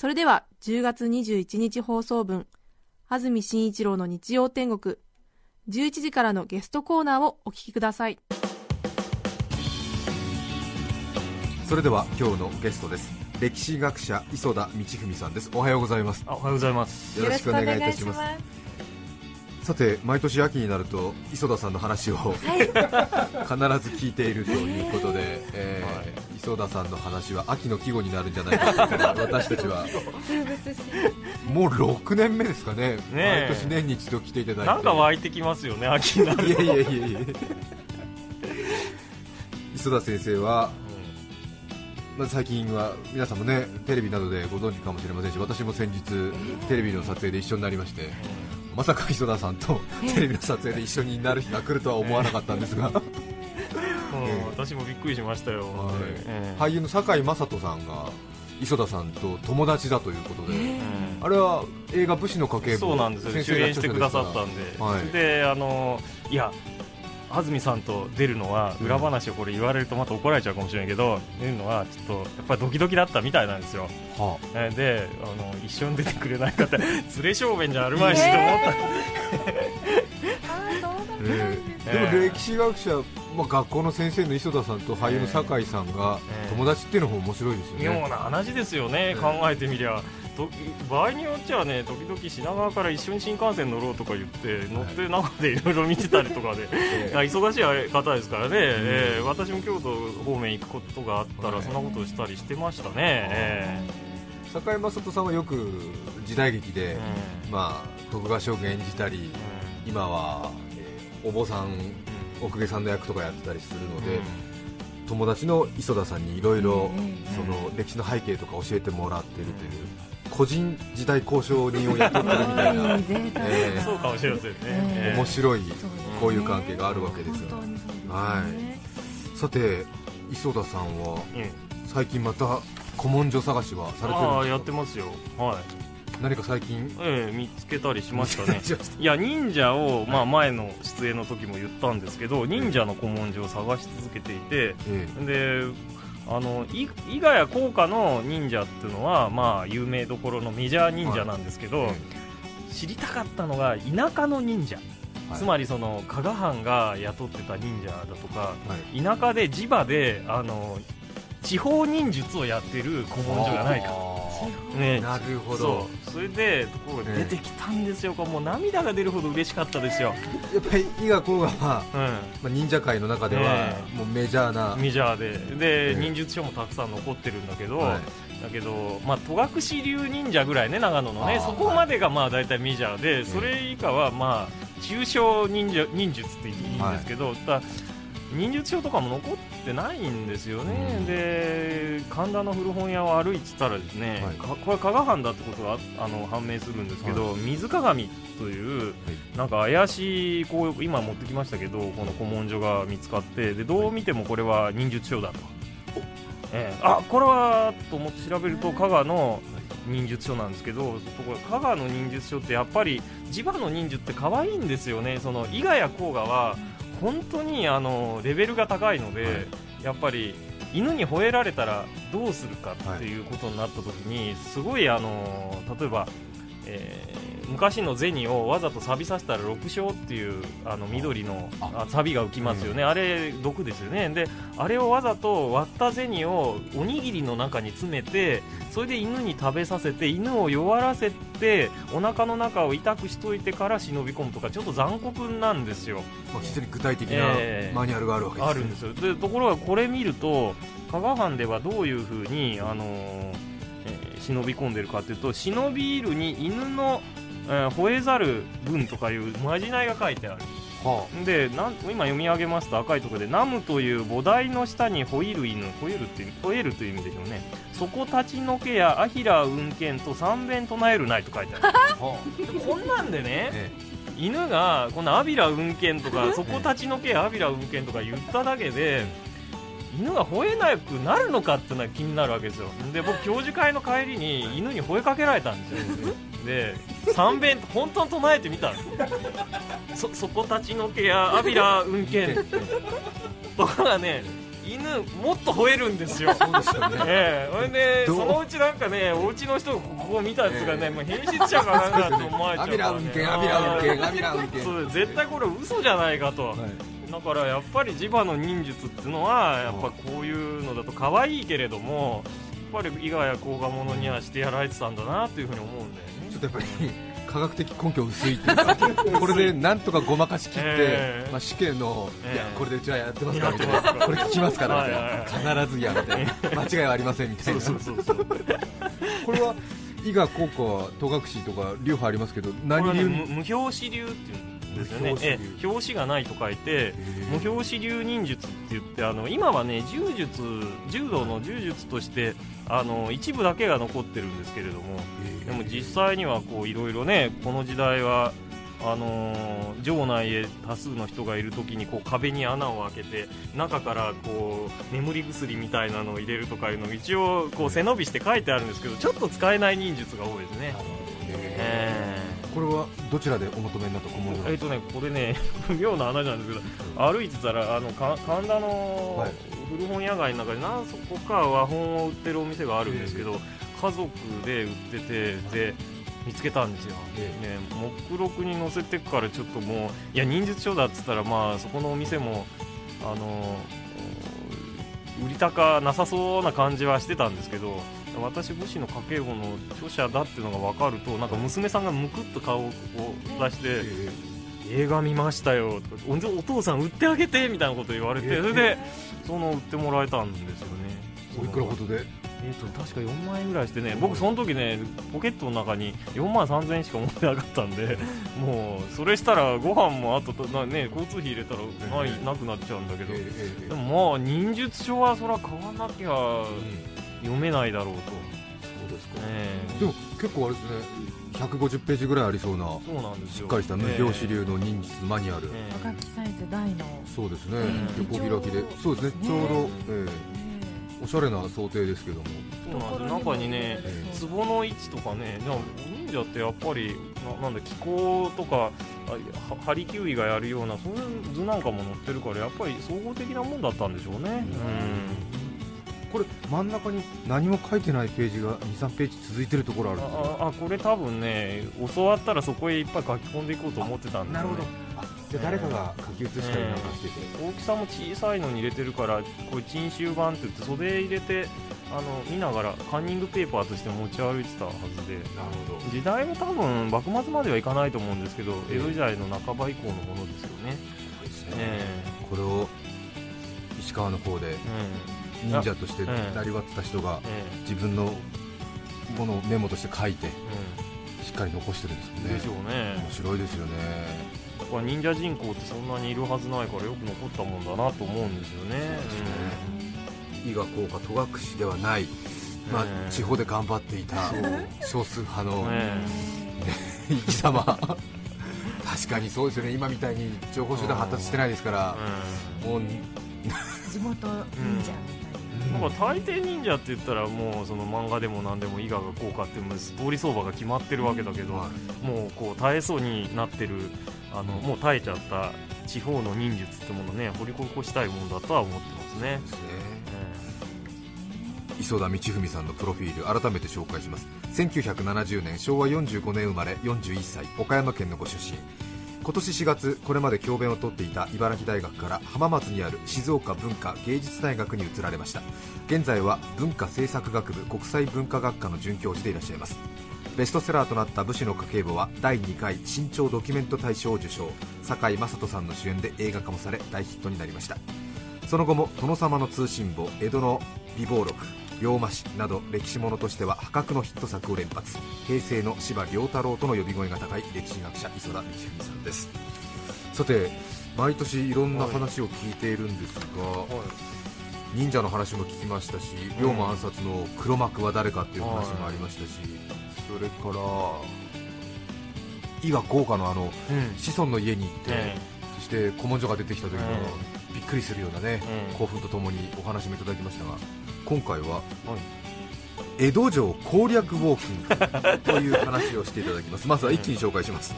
それでは、10月21日放送分、安住紳一郎の日曜天国、11時からのゲストコーナーをお聞きください。それでは今日のゲストです。歴史学者磯田道文さんです。おはようございます。あおはようございます。よろしくお願いいたしますさて毎年秋になると磯田さんの話を、必ず聞いているということで、えー磯田さんの話は秋の季語になるんじゃないかと私たちは。もう6年目ですかね。ねえ。毎年年に一度来ていただいて。なんか湧いてきますよね、秋になると。いやいやいやいや。磯田先生はまあ、最近は皆さんもねテレビなどでご存知かもしれませんし私も先日テレビの撮影で一緒になりましてまさか磯田さんとテレビの撮影で一緒になる日が来るとは思わなかったんですが、私もびっくりしましたよ。俳優の堺雅人さんが磯田さんと友達だということで、うんあれは映画「武士の家系図」そうなんですよ、主演してくださったんで、はい。であのいや、安住さんと出るのは、裏話をこれ言われるとまた怒られちゃうかもしれないけど、出るのはちょっとやっぱりドキドキだったみたいなんですよ、はえーであの一緒に出てくれないかって、連れ正面じゃあるまいしと思った、ええでも歴史学者、まあ、学校の先生の磯田さんと俳優の堺さんがええ友達っていうのも面白いですよね、妙な話ですよね、考えてみりゃ。と場合によっちゃね、時々品川から一緒に新幹線乗ろうとか言って、乗って中でいろいろ見てたりとかで、ええ。あ忙しい方ですからね、えー私も京都方面行くことがあったら、はい。そんなことをしたりしてましたね、え堺雅人さんはよく時代劇で、ーうん。まあ、徳川将軍演じたり今は、えーお坊さん奥下さんの役とかやってたりするので、友達の磯田さんにいろいろその歴史の背景とか教えてもらってるという個人時代交渉人を雇ってるみたいな、えーそうかもしれませんね、えー面白いこういう関係があるわけですよ、はさて磯田さんはえ最近また古文書探しはされてるんですえああかやってますよ、はい。何か最近？ええ見つけたりしましたね。いや忍者を、まあ、前の出演の時も言ったんですけど忍者の古文書を探し続けていてえ。であのい伊賀や甲賀の忍者っていうのは、まあ、有名どころのメジャー忍者なんですけど、え知りたかったのが田舎の忍者、はい。つまりその加賀藩が雇ってた忍者だとかはい。田舎で地場であの地方忍術をやってる古文書がないか、あね。ー、なるほそどう。それでところが出てきたんですよ、これもう涙が出るほど嬉しかったですよ、やっぱり伊賀甲賀は、うまあ、忍者界の中ではえもうメジャーな、ん、メジャーで。で、ええ忍術書もたくさん残ってるんだけど、はい。だけど、まあ、戸隠流忍者ぐらいね、長野のね、そこまでがまあ大体メジャーで、それ以下はまあ中小忍者忍術って言うんですけど、ただ忍術書とかも残ってないんですよね、うん。で神田の古本屋を歩いてたら、ですね、はい。かこれ、加賀藩だってことがああの判明するんですけど、水鏡という、なんか怪しいこう今持ってきましたけどこの古文書が見つかってでどう見てもこれは忍術書だと、ええ。あこれはと思って調べると加賀の忍術書なんですけどところ加賀の忍術書ってやっぱり地場の忍術って可愛いんですよね。その伊賀や甲賀は本当にあのレベルが高いので、はい。やっぱり犬に吠えられたらどうするかっていうことになった時に、すごいあの例えば、えー昔の銭をわざと錆びさせたら六章っていうあの緑のあ錆が浮きますよね、あれ毒ですよね。であれをわざと割った銭をおにぎりの中に詰めてそれで犬に食べさせて犬を弱らせてお腹の中を痛くしといてから忍び込むとかちょっと残酷なんですよ。まあ、非常に具体的なええマニュアルがあるわけです、ね。あるんですよ。でところがこれ見ると加賀藩ではどういうふうに、あのーえー忍び込んでるかというと忍び入るに犬の、えー吠えざる文とかいうまじないが書いてある。はでなん今読み上げますと赤いところで「ナムという菩提の下に吠える犬吠えるって吠えるという意味でしょうね。そこ立ちのけやアヒラ運転と三遍唱えるないと書いてある。あはで こんなんでねえ犬がこのアビラ運転とかそこ立ちのけやアビラ運転とか言っただけで犬が吠えなくなるのかっていうのは気になるわけですよ。で僕教授会の帰りに犬に吠えかけられたんですよ。で三遍本当に唱えてみたのそそこ立ちのけやアビラ運転。ところがね犬もっと吠えるんですよ。そうですよね。ええ、それでそのうちなんかねお家の人がここを見たやつがね、もう変質者かなんかと思われちゃうね、アビラ運転アビラ運転アビラ運転。そう絶対これ嘘じゃないかと、はいだからやっぱり磁場の忍術っていうのはやっぱこういうのだと可愛いけれどもやっぱり伊賀や甲賀者にはしてやられてたんだなっていうふうに思うんだよねちょっとやっぱり科学的根拠薄いっていうか これでなんとかごまかしきって、ええまあ、試験の、ええ。いやこれでうちはやってますからみたいなこれ聞きますからみたいな、必ずやみたいな。間違いはありませんみたいな。そうそうそうこれは伊賀高校戸隠とか流派ありますけど何流？無無表紙流っていうんですよね。無表紙表紙がないと書いて無表紙流忍術って言ってあの今はね柔術柔道の柔術としてあの一部だけが残ってるんですけれどもでも実際にはこういろいろねこの時代はあのー城内へ多数の人がいるときにこう壁に穴を開けて中からこう眠り薬みたいなのを入れるとかいうのを一応こう背伸びして書いてあるんですけどちょっと使えない忍術が多いですね。えこれはどちらでお求めになった小物えっ、とねこれね 妙な話なんですけど歩いてたらあのか神田のはい。古本屋街の中に何そこか和本を売ってるお店があるんですけど家族で売っててで見つけたんですよ、えね、目録に載せてくからちょっともういや忍術書だっつったらまあそこのお店もあの売り高なさそうな感じはしてたんですけど私武士の家計簿の著者だっていうのが分かるとなんか娘さんがむくっと顔を出して映画見ましたよとかおお父さん売ってあげてみたいなこと言われてえそれでその売ってもらえたんですよね。おいくらほどで？えー、と確か4万円ぐらいしてね僕その時ねポケットの中に4万3000円しか持ってなかったんで もうそれしたらご飯もあとな、ね、交通費入れたらないなくなっちゃうんだけど、ええでもまあ忍術書はそら買わなきゃ読めないだろうと、そうですか。えでも結構あれですね。150ページぐらいありそうなえそうなんですよ。しっかりした無表紙流の忍術マニュアル、ええ。若きサイズ大のそうですね、うん横開きで。そうですね。ちょうど、ええ。おしゃれな想定ですけども、そうなんですよ。中にねえ壺の位置とかねでも忍者ってやっぱりななんだ気候とかあはハリキュウイがやるようなそういう図なんかも載ってるからやっぱり総合的なもんだったんでしょうねこれ真ん中に何も書いてないページが23ページ続いてるところあうんる。んですよあああこれ多分ね教わったらそこへいっぱい書き込んでいこうと思ってたんで、ね、あじゃあ誰かが書き写したりなんかしてて、大きさも小さいのに入れてるからこれ珍集版って言って袖入れてあの見ながらカンニングペーパーとして持ち歩いてたはずで。なるほど。時代も多分幕末まではいかないと思うんですけど江戸時代の半ば以降のものですよね、えこれを石川の方でえ忍者としてなりわってた人がええ自分のものをメモとして書いてえしっかり残してるんですよね。えでしょうね。面白いですよね。やっぱ忍者人口ってそんなにいるはずないからよく残ったもんだなと思うんですよね。伊賀効果戸隠ではない、まあええ地方で頑張っていた少数派の 生き様。確かにそうですよね。今みたいに情報手段発達してないですから。えもう地元忍者うん。なんか大抵忍者って言ったらもうその漫画でも何でも伊賀がこうかっていうストーリー相場が決まってるわけだけど、はいもうこう耐えそうになってるあのもう耐えちゃった地方の忍術ってものね掘り起こしたいもんだとは思ってますね、ですね。え磯田道文さんのプロフィール改めて紹介します。1970年昭和45年生まれ41歳岡山県のご出身今年4月これまで教鞭をとっていた茨城大学から浜松にある静岡文化芸術大学に移られました。現在は文化政策学部国際文化学科の准教授でいらっしゃいます。ベストセラーとなった武士の家計簿は第2回新潮ドキュメント大賞を受賞。堺雅人さんの主演で映画化もされ大ヒットになりました。その後も殿様の通信簿江戸の美貌録龍馬史など歴史ものとしては破格のヒット作を連発。平成の司馬遼太郎との呼び声が高い歴史学者磯田道文さんです。ささて毎年いろんな話を聞いているんですが、はい。忍者の話も聞きましたし、龍馬暗殺の黒幕は誰かっていう話もありましたし、それから伊賀甲賀のあのうん。子孫の家に行って、えそして古文書が出てきた時のうびっくりするようなね、うん。興奮とともにお話もいただきましたが今回ははい。江戸城攻略ウォーキングという話をしていただきます。まずは一気に紹介します、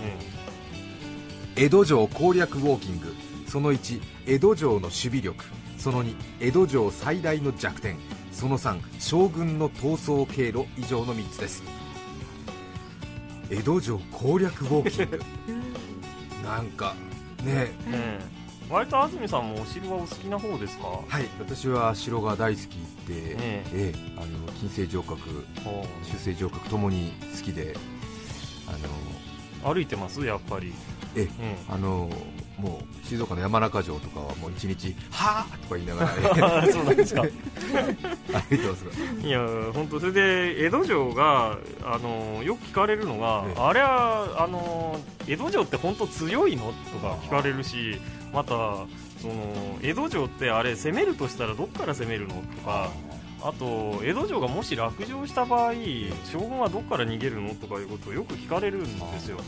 江戸城攻略ウォーキングその1江戸城の守備力その2江戸城最大の弱点その3将軍の逃走経路以上の3つです。江戸城攻略ウォーキング。なんかねうんうん割と安住さんもお城はお好きな方ですか？はい私は城が大好きで、ええ。えあの金星城郭ほ修正城郭ともに好きであのう歩いてます？やっぱり。ええうあのもう静岡の山中城とかはもう一日「はあ!」とか言いながら、ん そうなんですか。歩いてます。がいや本当それで江戸城があのよく聞かれるのが、ええ。あれはあの江戸城って本当強いの？とか聞かれるしまたその江戸城ってあれ攻めるとしたらどっから攻めるのとかあと江戸城がもし落城した場合将軍はどっから逃げるのとかいうことをよく聞かれるんですよ。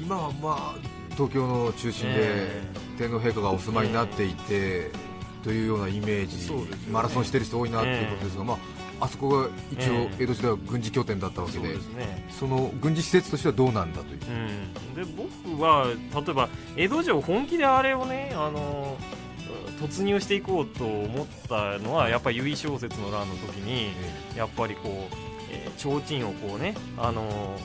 今はまあ東京の中心でえ天皇陛下がお住まいになっていて、というようなイメージ、マラソンしてる人多いなっていうことですが、まあ、あそこが一応ええ。江戸時代は軍事拠点だったわけで、ですね。その軍事施設としてはどうなんだという、うん、で僕は例えば江戸城本気であれをねあの突入していこうと思ったのはやっぱり由緒小説の乱の時にやっぱりこう、えー提灯をこうねあの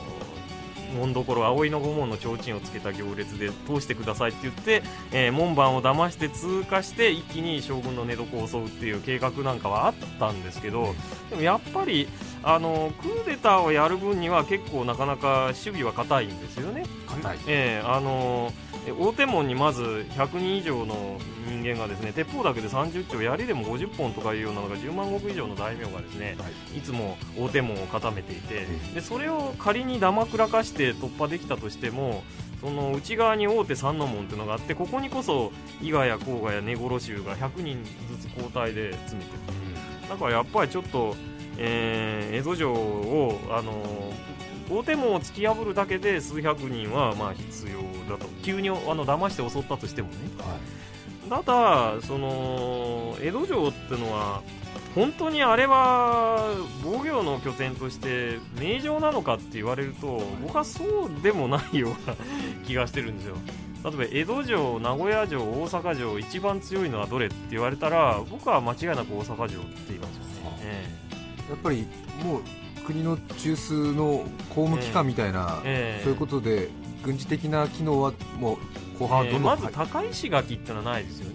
門所葵の御門の提灯をつけた行列で通してくださいって言って、えー門番を騙して通過して一気に将軍の寝床を襲うっていう計画なんかはあったんですけどでもやっぱりあのクーデターをやる分には結構なかなか守備は硬いんですよね。硬いええあのえ大手門にまず100人以上の人間がですね鉄砲だけで30丁槍でも50本とかいうようなのが10万石以上の大名がですね、い、つも大手門を固めていてでそれを仮にだまくらかして突破できたとしてもその内側に大手三の門っていうのがあってここにこそ伊賀や甲賀や根来衆が100人ずつ交代で詰めてる。だからやっぱりちょっと、えー江戸城を、あの大手門を突き破るだけで数百人はまあ必要だと。急にあの騙して襲ったとしてもね。ただその江戸城ってのは本当にあれは防御の拠点として名城なのかって言われると僕はそうでもないような 気がしてるんですよ。例えば江戸城、名古屋城、大阪城一番強いのはどれって言われたら僕は間違いなく大阪城って言いますよね、え。やっぱりもう国の中枢の公務機関みたいな、ええ。えそういうことで軍事的な機能はもう後半はどんどん、えーまず高石垣ってのはないですよね、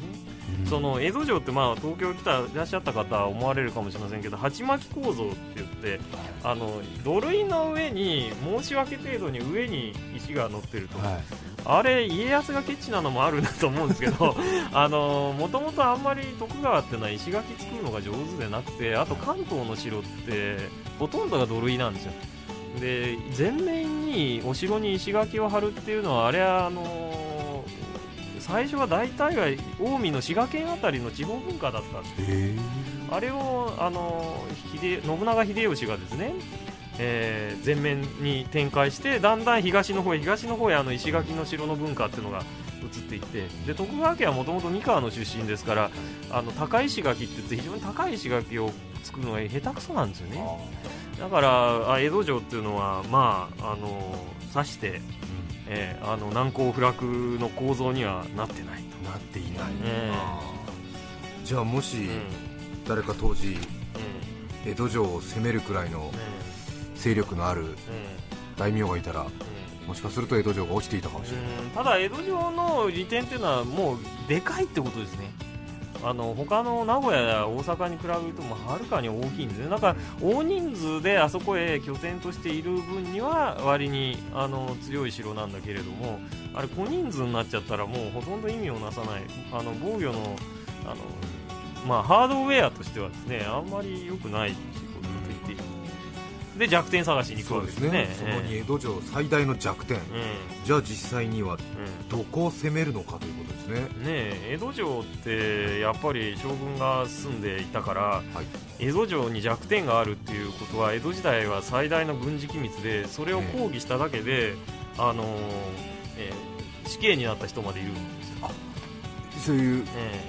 その江戸城ってまあ東京来たいらっしゃった方は思われるかもしれませんけど鉢巻き構造って言ってあの土塁の上に申し訳程度に上に石が乗ってると、はいあれ家康がケチなのもあるんだと思うんですけど あのもともとあんまり徳川っていうのは石垣作るのが上手でなくてあと関東の城ってほとんどが土塁なんですよ。で全面にお城に石垣を張るっていうのはあれはあの最初は大体が近江の滋賀県あたりの地方文化だったんですへあれをあの秀信長秀吉がですね、えー前面に展開してだんだん東の方へ東の方へあの石垣の城の文化っていうのが移っていってで徳川家はもともと三河の出身ですからあの高石垣って言って非常に高い石垣を作るのが下手くそなんですよね。だからあ江戸城っていうのはまああの指して、えーあの難攻不落の構造にはなってないと。なっていない、えあー。じゃあもしうん。誰か当時うん。江戸城を攻めるくらいのね勢力のあるえ大名がいたらえもしかすると江戸城が落ちていたかもしれない、うん。ただ江戸城の利点っていうのはもうでかいってことですね。あの他の名古屋や大阪に比べるともうはるかに大きいんですね。だから大人数であそこへ拠点としている分には割にあの強い城なんだけれどもあれ小人数になっちゃったらもうほとんど意味をなさない。あの防御のあの、まあ、ハードウェアとしてはですねあんまり良くないで弱点探しに行くわけですね。ね。そのに江戸城最大の弱点、えじゃあ実際にはえうん。どこを攻めるのかということですね。ねえ江戸城ってやっぱり将軍が住んでいたから、はい。江戸城に弱点があるっていうことは江戸時代は最大の軍事機密でそれを抗議しただけで、あのーえー死刑になった人までいるんですよ、そういうえ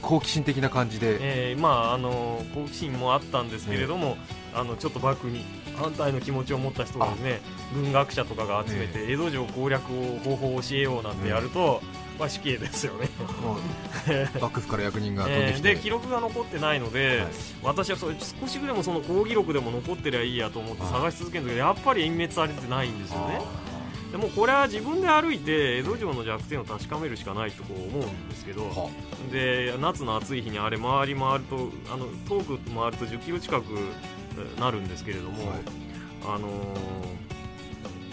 好奇心的な感じーで、えーまああのー好奇心もあったんですけれども、あのちょっと幕府に反対の気持ちを持った人がですね軍学者とかが集めて、江戸城攻略を方法を教えようなんてやると、まあ、死刑ですよね。幕府から役人が 飛んでえーきて、で記録が残ってないので、はい。私はそれ少しぐらいもその講義録でも残ってりゃいいやと思って探し続けるんだけどやっぱり隠滅されてないんですよね。でもこれは自分で歩いて江戸城の弱点を確かめるしかないとこう思うんですけどはで夏の暑い日にあれ回り回るとあの遠く回ると10キロ近くえーなるんですけれども、はい。あのー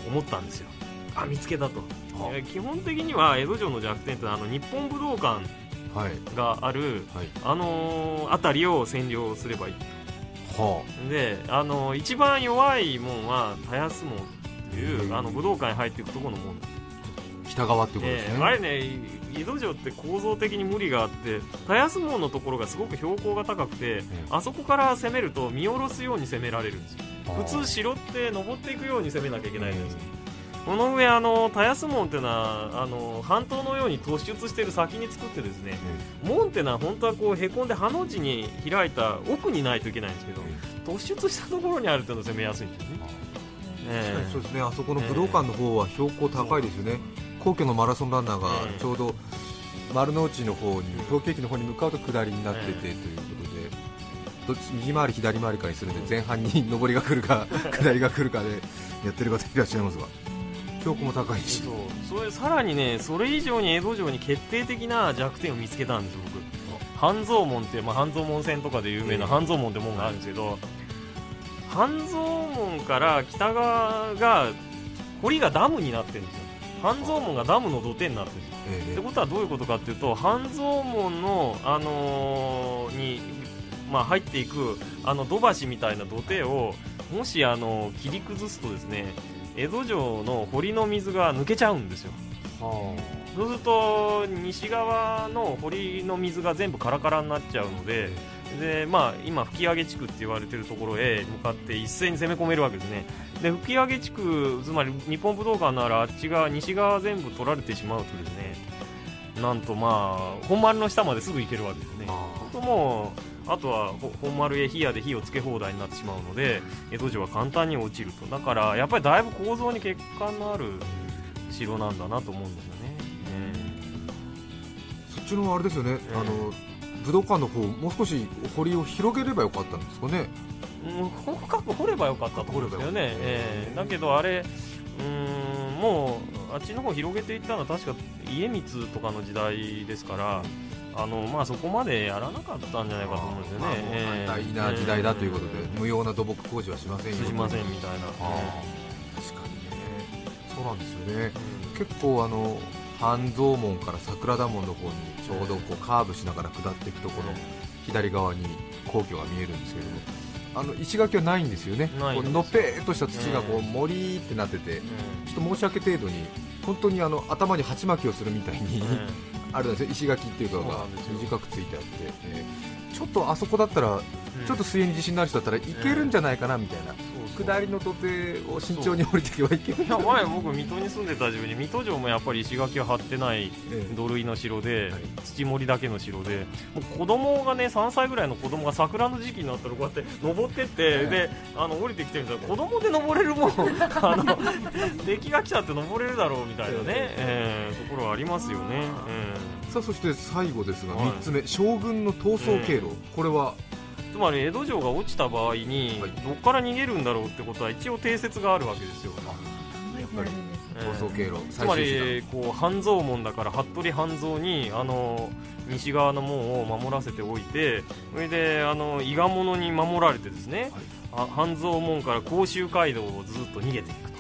思ったんですよ。あ見つけたと、基本的には江戸城の弱点ってあの日本武道館はい。があるはい。あのー辺りを占領すればいいはで、あのー一番弱い門は田安門っていううんあの武道館に入っていくところの門、あ北側ってことですね、えーあれね江戸城って構造的に無理があって田安門のところがすごく標高が高くて、あそこから攻めると見下ろすように攻められるんですよ。普通城って登っていくように攻めなきゃいけないんですよ。この上あの田安門っていうのはあの半島のように突出している先に作ってですね門ってのは本当はこうへこんでハの字に開いた奥にないといけないんですけど突出したところにあるというのを攻めやすいんですよね、確かにそうえですね。あそこの武道館の方は標高高いですよね、皇居のマラソンランナーがええ。ちょうど丸の内の方に東京駅の方に向かうと下りになっててということで、どっち右回り左回りかにするんで前半に上りが来るか 下りが来るかでやってる方いらっしゃいますが標高も高いえし。そうそれさらにねそれ以上に江戸城に決定的な弱点を見つけたんです僕。半蔵門って、まあ、半蔵門線とかで有名な半蔵門って門があるんですけど、半蔵門から北側が堀がダムになってるんですよ半蔵門がダムの土手になってるええ。ってことはどういうことかっていうと半蔵門の、あのーに、まあ、入っていくあの土橋みたいな土手をもし、あの切り崩すとですね江戸城の堀の水が抜けちゃうんですよ。そうすると西側の堀の水が全部カラカラになっちゃうのでで、まあ、今吹上地区って言われてるところへ向かって一斉に攻め込めるわけですね。で吹上地区つまり日本武道館のあるあっち側西側全部取られてしまうとですねなんとまあ本丸の下まですぐ行けるわけですね。あともうあとはほ本丸へ火矢で火をつけ放題になってしまうので江戸城は簡単に落ちると。だからやっぱりだいぶ構造に欠陥のある城なんだなと思うんですよね、そっちのあれですよね、あの武道館の方もう少し堀を広げればよかったんですかね。うん深く掘ればよかったと思うんですよね、えーだけどあれうーんもうあっちの方広げていったのは確か家光とかの時代ですからあの、まあ、そこまでやらなかったんじゃないかと思うんですよね、まあえー大事な時代だということで、え無用な土木工事はしませんよーしませんみたいな、確かにね。そうなんですよね。うん。結構あの半蔵門から桜田門の方にちょうどこうカーブしながら下っていくところ、左側に皇居が見えるんですけれどもあの石垣はないんですよね。こうのっぺーっとした土がこううん。森ってなっててうちょっと申し訳程度に本当にあの頭に鉢巻きをするみたいに、あるんですよ。石垣っていうかが短くついてあって、えーちょっとあそこだったらちょっと水泳に自信のある人だったらいけるんじゃないかなみたいな、下りの土手を慎重に降りていけばいけるんいや前僕水戸に住んでた自分に水戸城もやっぱり石垣を張ってないええ。土塁の城で、はい。土森だけの城で。もう子供がね3歳ぐらいの子供が桜の時期になったらこうやって登ってって、ええ。であの降りてきてるんですよ子供で登れるもん。あの出来が来たって登れるだろうみたいなね、ええ。ところはありますよね、さあそして最後ですがはい。3つ目、将軍の逃走経路、これはえつまり江戸城が落ちた場合に、はい。どっから逃げるんだろうってことは一応定説があるわけですよ、考えてあるんですええ逃走経路、つまりこう半蔵門だから服部半蔵にあの西側の門を守らせておいてそれであの伊賀者に守られてですね、あ半蔵門から甲州街道をずっと逃げていくと。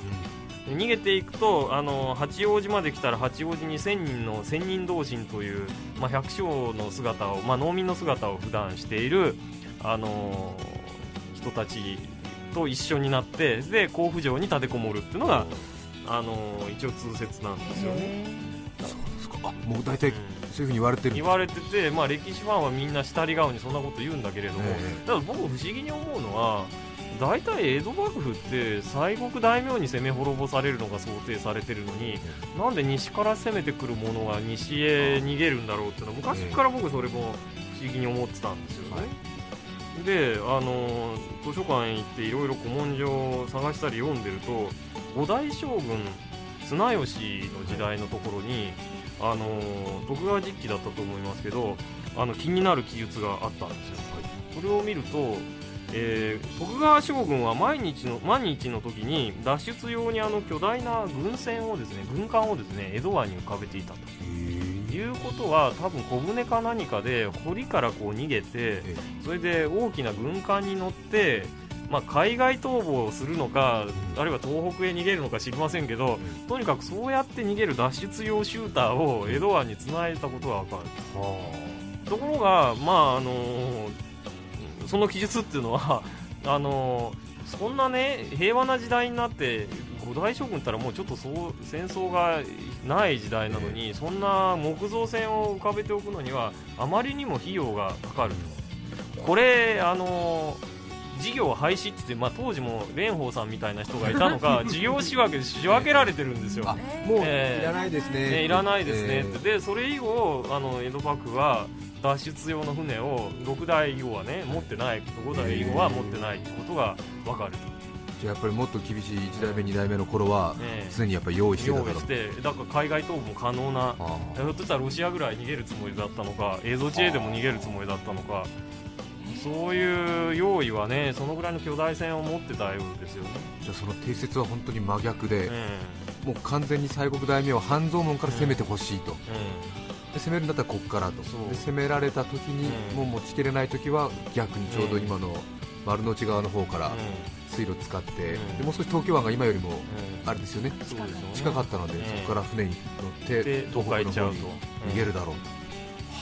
で逃げていくとあの八王子まで来たら八王子に千人の千人同心という、まあ、百姓の姿を、まあ、農民の姿を普段しているあの人たちと一緒になってで甲府城に立てこもるっていうのが、あのー一応通説なんですよね、へそうですか。あもう大体うん。そういうふうに言われてる言われてて、まあ、歴史ファンはみんな下り顔にそんなこと言うんだけれども、ええ。ただ僕不思議に思うのは大体江戸幕府って西国大名に攻め滅ぼされるのが想定されてるのになんで西から攻めてくるものが西へ逃げるんだろうっていうのは昔から僕それも不思議に思ってたんですよね。であの図書館行っていろいろ古文書を探したり読んでると五代将軍綱吉の時代のところにあの徳川実記だったと思いますけどあの気になる記述があったんですよ、それを見ると、えー徳川将軍は毎日の万日の時に脱出用にあの巨大な軍船をですね軍艦をですね江戸湾に浮かべていたということは多分小舟か何かで堀からこう逃げてえそれで大きな軍艦に乗って、まあ、海外逃亡をするのかあるいは東北へ逃げるのか知りませんけどとにかくそうやって逃げる脱出用シューターを江戸湾につないだことが分かる。ところが、まああのその記述っていうのはあのそんなね平和な時代になって五代将軍ったらもうちょっとそう戦争がない時代なのに、そんな木造船を浮かべておくのにはあまりにも費用がかかると。これあの事業廃止って言って、まあ、当時も蓮舫さんみたいな人がいたのか 事業仕分けで仕分けられてるんですよ。あもうええいらないですね、ね、いらないですね。えって、でそれ以後あの江戸幕府は脱出用の船を6代以後はね持ってない5代以後は持ってないってことが分かると、じゃあやっぱりもっと厳しい1代目2代目の頃はね常にやっぱり用意してた用から。意してだから海外逃亡も可能なあひょっとしたらロシアぐらい逃げるつもりだったのか映像知恵でも逃げるつもりだったのか。そういう用意はねそのぐらいの巨大船を持ってたようですよね、ーじゃあその定説は本当に真逆で、うんもう完全に西国大名は半蔵門から攻めてほしいと、うで攻めるんだったらここからと。で攻められた時に、うんもう持ちきれない時は逆にちょうど今の丸の内側の方からん水路使って、うん。でもう少し東京湾が今よりもうん。あれですよね。そうですよね。近かったので、うん。そこから船に乗って東北の方に逃げるだろう。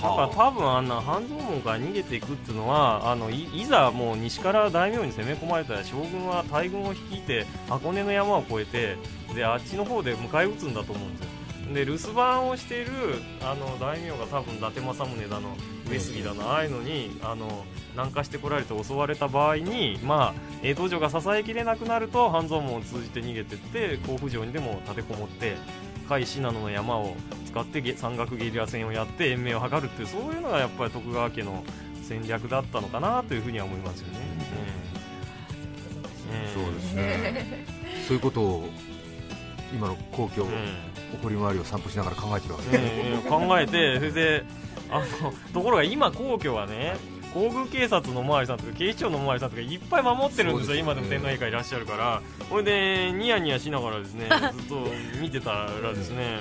と、だから多分あんな半蔵門から逃げていくっていうのはあのいいざもう西から大名に攻め込まれたら将軍は大軍を率いて箱根の山を越えてであっちの方で迎え撃つんだと思うんですよで留守番をしているあの大名が多分伊達政宗だの上杉だのああいうのにあの南下してこられて襲われた場合に、まあ、江戸城が支えきれなくなると半蔵門を通じて逃げてって甲府城にでも立てこもって甲斐信濃の山を使ってげ山岳ゲリラ戦をやって延命を図るっていうそういうのがやっぱり徳川家の戦略だったのかなというふうには思いますよね。うん。そうですね。そういうことを今の皇居、うんお堀回りを散歩しながら考えてるわけ。です、うんうん考えてそれであのところが今皇居はね皇宮警察のおまわりさんとか警視庁のおまわりさんとかいっぱい守ってるんですよ、今でも天皇陛下いらっしゃるから、ほいで、ニヤニヤしながらですね ずっと見てたらですね、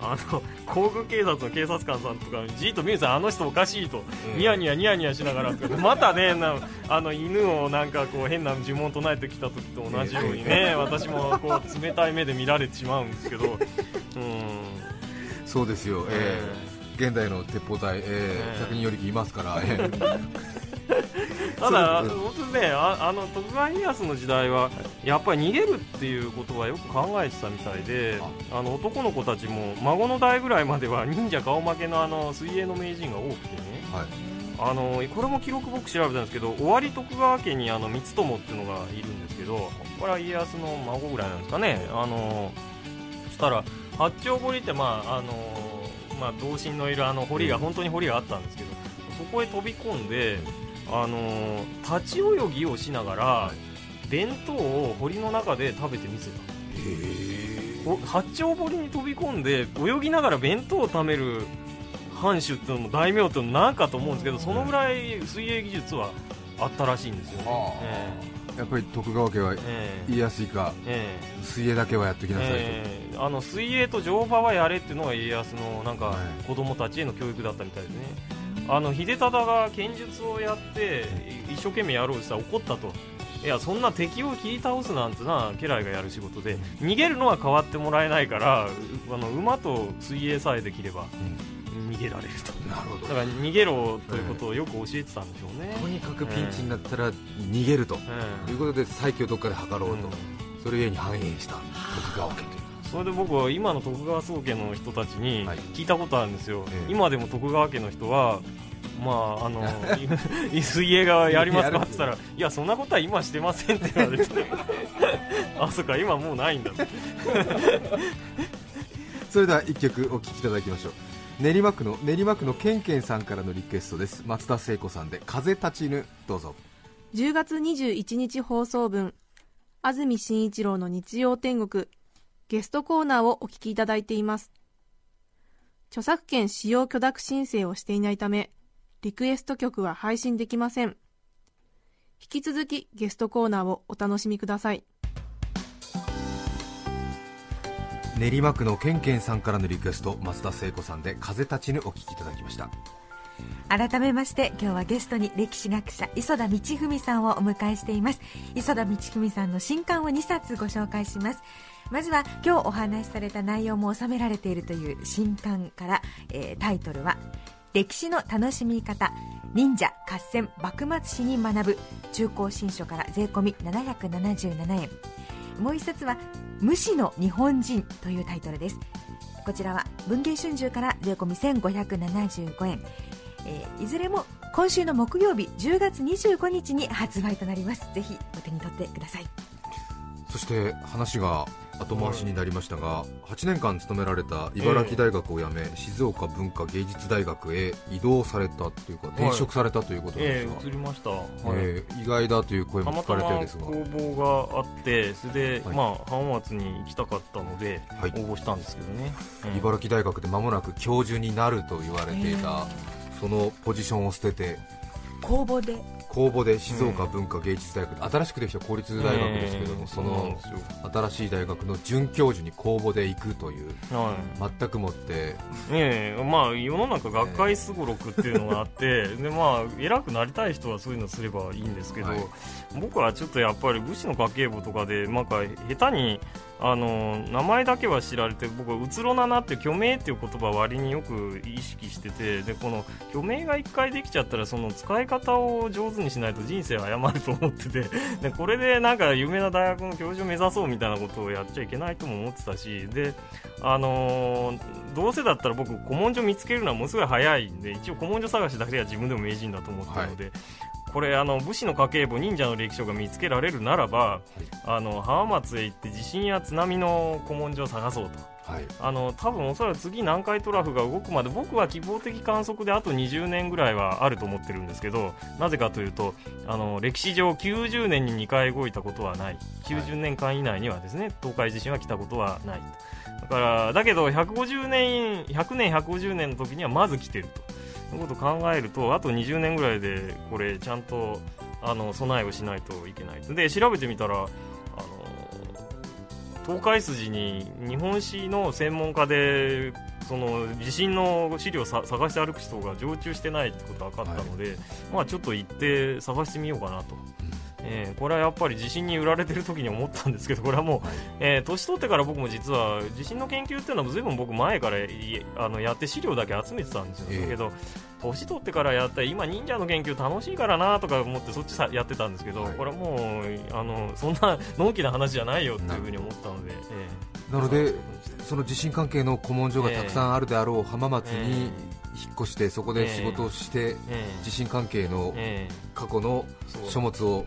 あの皇宮警察の警察官さんとか、じーっと見るんですよ、あの人おかしいと、ニヤニヤニヤニヤしながら、またね、なあの犬をなんかこう変な呪文唱えてきた時と同じようにね、私もこう冷たい目で見られてしまうんですけど。うん。そうですよ、えー現代の鉄砲隊、ええ。ー、100人よりいますから、えー ただ、本当にねああの徳川家康の時代はやっぱり逃げるっていうことはよく考えてたみたいであ。の男の子たちも孫の代ぐらいまでは忍者顔負けのあの水泳の名人が多くてね。はい、あのこれも記録僕調べたんですけど尾張徳川家にあの光友っていうのがいるんですけどこれは家康の孫ぐらいなんですかね。あのそしたら八丁堀ってまああのまあ同心のいるあの堀が、うん。本当に堀があったんですけどそこへ飛び込んであの立ち泳ぎをしながら弁当を堀の中で食べてみせた。お八丁堀に飛び込んで泳ぎながら弁当を食べる藩主っていうのも大名っていうのもなんかと思うんですけどそのぐらい水泳技術はあったらしいんですよ。ね。はやっぱり徳川家はええ。言いやすいかええ。水泳だけはやってきなさいと、ええ。あの水泳と乗馬はやれっていうのが家康のなんかはい。子供たちへの教育だったみたいですね。あの秀忠が剣術をやって一生懸命やろうとしたら怒ったと。いやそんな敵を切り倒すなんてな家来がやる仕事で。逃げるのは変わってもらえないからうあの馬と水泳さえできれば逃げられると。なるほど。だから逃げろということをよく教えてたんでしょうね、とにかくピンチになったら逃げると。えいうことで再起をどっかで図ろうと、うん。それゆえに繁栄した。徳川家とそれで僕は今の徳川宗家の人たちにはい。聞いたことあるんですよ、ええ。今でも徳川家の人はまああの い水泳がやりますかって言ったらいやそんなことは今してませんって言われて。あそっか今もうないんだ それでは1曲お聴きいただきましょう。練馬区の練馬区のケンケンさんからのリクエストです。松田聖子さんで風立ちぬどうぞ。10月21日放送分。安住紳一郎の日曜天国ゲストコーナーをお聞きいただいています。著作権使用許諾申請をしていないためリクエスト曲は配信できません。引き続きゲストコーナーをお楽しみください。練馬区のケンケンさんからのリクエスト松田聖子さんで風立ちぬお聴きいただきました。改めまして今日はゲストに歴史学者磯田道文さんをお迎えしています。磯田道文さんの新刊を2冊ご紹介しますまずは今日お話しされた内容も収められているという新刊から、えータイトルは「歴史の楽しみ方忍者合戦幕末史に学ぶ」中高新書から税込み777円。もう一冊は「無視の日本人」というタイトルです。こちらは文藝春秋から税込み1575円。えーいずれも今週の木曜日10月25日に発売となります。ぜひお手に取ってください。そして話が後回しになりましたが8年間勤められた茨城大学を辞め、静岡文化芸術大学へ移動されたというか転職されたということなんでえすが、え移りました、はい。えー意外だという声も聞かたまたまれてるんですが工房があってそれで、はい。まあ浜松に行きたかったのではい。応募したんですけどね、うん。茨城大学で間もなく教授になると言われていた、そのポジションを捨てて公募で。公募で静岡文化芸術大学、新しくできた公立大学ですけども、ええ。その新しい大学の准教授に公募で行くというはい。全くもってええまあ世の中学会すごろくっていうのがあって、でまあ偉くなりたい人はそういうのすればいいんですけど、はい。僕はちょっとやっぱり武士の家計簿とかでなんか下手にあの名前だけは知られて僕はうつろななって虚名っていう言葉割によく意識しててでこの虚名が1回できちゃったらその使い方を上手にしないと人生を誤ると思ってて でこれでなんか有名な大学の教授を目指そうみたいなことをやっちゃいけないとも思ってたしであのどうせだったら僕古文書見つけるのはものすごい早いんで一応古文書探しだけでは自分でも名人だと思ってるので、これあの武士の家計簿忍者の歴史書が見つけられるならば、あの浜松へ行って地震や津波の古文書を探そうと。はい。あの多分おそらく次南海トラフが動くまで僕は希望的観測であと20年ぐらいはあると思ってるんですけどなぜかというとあの歴史上90年に2回動いたことはない。90年間以内にはですね東海地震は来たことはないだからだけど150年100年150年の時にはまず来てるということを考えるとあと20年ぐらいでこれちゃんとあの備えをしないといけないで調べてみたらあの東海筋に日本史の専門家でその地震の資料をさ探して歩く人が常駐してないってことが分かったので、まあちょっと行って探してみようかなと。えーこれはやっぱり地震に売られてる時に思ったんですけどこれはもう、えー年取ってから僕も実は地震の研究っていうのはずいぶん僕前からいあのやって資料だけ集めてたんですよ、ええ。だけど年取ってからやったら今忍者の研究楽しいからなとか思ってそっちさやってたんですけど、はい。これはもうあのそんな のんきな話じゃないよっていうふうに思ったので、えなのでえその地震関係の古文書がたくさんあるであろう浜松にえ引っ越してそこで仕事をしてええ。地震関係のえ過去の書物を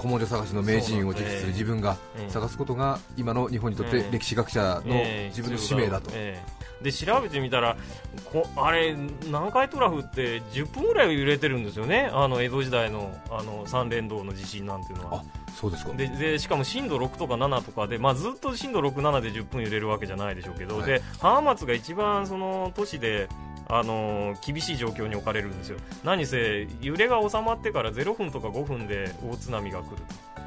古文書探しの名人を実する自分がええ。探すことが今の日本にとってええ。歴史学者のええ。自分の使命だと、ええ。で調べてみたらこあれ南海トラフって10分ぐらい揺れてるんですよね。あの江戸時代のあの三連動の地震なんていうのは。そうですか。ででしかも震度6とか7とかで、まあ、ずっと震度6、7で10分揺れるわけじゃないでしょうけど、はい。で浜松が一番その都市で、あのー厳しい状況に置かれるんですよ、何せ揺れが収まってから0分とか5分で大津波が来る、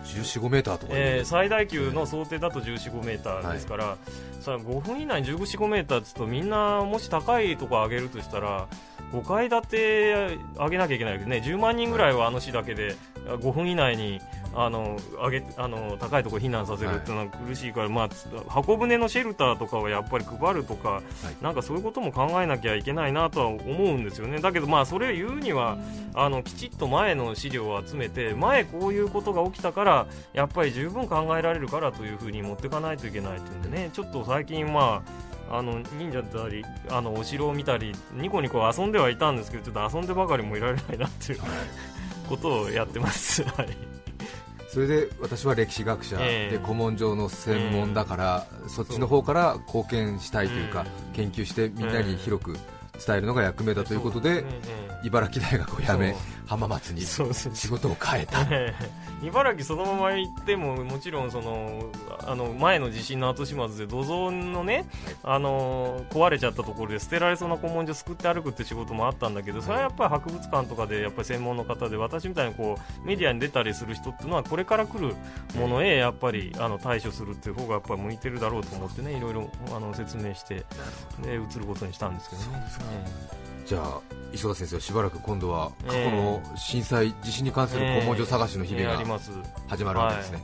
14、5メーターとかえーで、最大級の想定だと14、5メーターですから、さあ5分以内に14、5メーターですとみんなもし高いとこ上げるとしたら5階建て上げなきゃいけないわけどね。10万人ぐらいはあの市だけで5分以内にあの上げあの高いところ避難させるっていうのは苦しいから、まあ、箱舟のシェルターとかはやっぱり配るとか、なんかそういうことも考えなきゃいけないなとは思うんですよね、だけど、まあそれを言うにはあのきちっと前の資料を集めて前、こういうことが起きたからやっぱり十分考えられるからというふうに持っていかないといけないというんでね。ちょっと最近、まああの忍者だりあのお城を見たりニコニコ遊んではいたんですけどちょっと遊んでばかりもいられないなっていうことをやってます。はい。それで私は歴史学者で古文書の専門だから、そっちの方から貢献したいというか、研究してみんなに広く伝えるのが役目だということで、茨城大学を辞め浜松に仕事を変えた。茨城そのまま行ってももちろんそのあの前の地震の後始末で土蔵のね、あの壊れちゃったところで捨てられそうな古文書すくって歩くって仕事もあったんだけどそれはやっぱり博物館とかでやっぱり専門の方で私みたいにこうメディアに出たりする人っていうのはこれから来るものへやっぱりあの対処するっていう方がやっぱり向いてるだろうと思ってねいろいろあの説明してで移ることにしたんですけどね。じゃあ磯田先生はしばらく今度は過去の震災、地震に関する古文書探しの日々が始まるわけですね、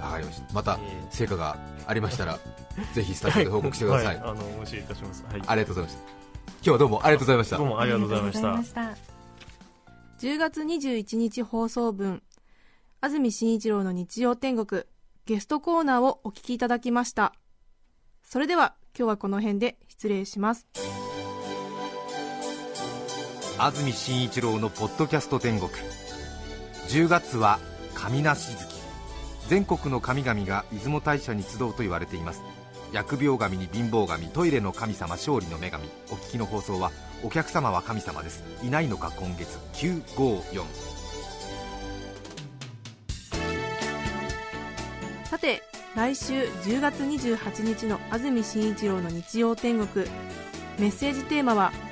わ、かりました。また成果がありましたら、ぜひスタジオで報告してください、はい、あのお教えいたします、はい、ありがとうございました。今日はどうもありがとうございました。どうもありがとうございました。10月21日放送分。安住紳一郎の日曜天国。ゲストコーナーをお聞きいただきました。それでは今日はこの辺で失礼します安住紳一郎のポッドキャスト天国。10月は神梨月。全国の神々が出雲大社に集うと言われています。疫病神に貧乏神トイレの神様勝利の女神。お聞きの放送はお客様は神様です。いないのか今月。954さて来週10月28日の安住紳一郎の日曜天国。メッセージテーマは「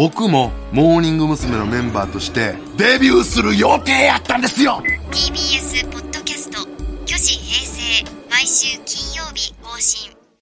僕もモーニング娘。のメンバーとしてデビューする予定やったんですよ TBS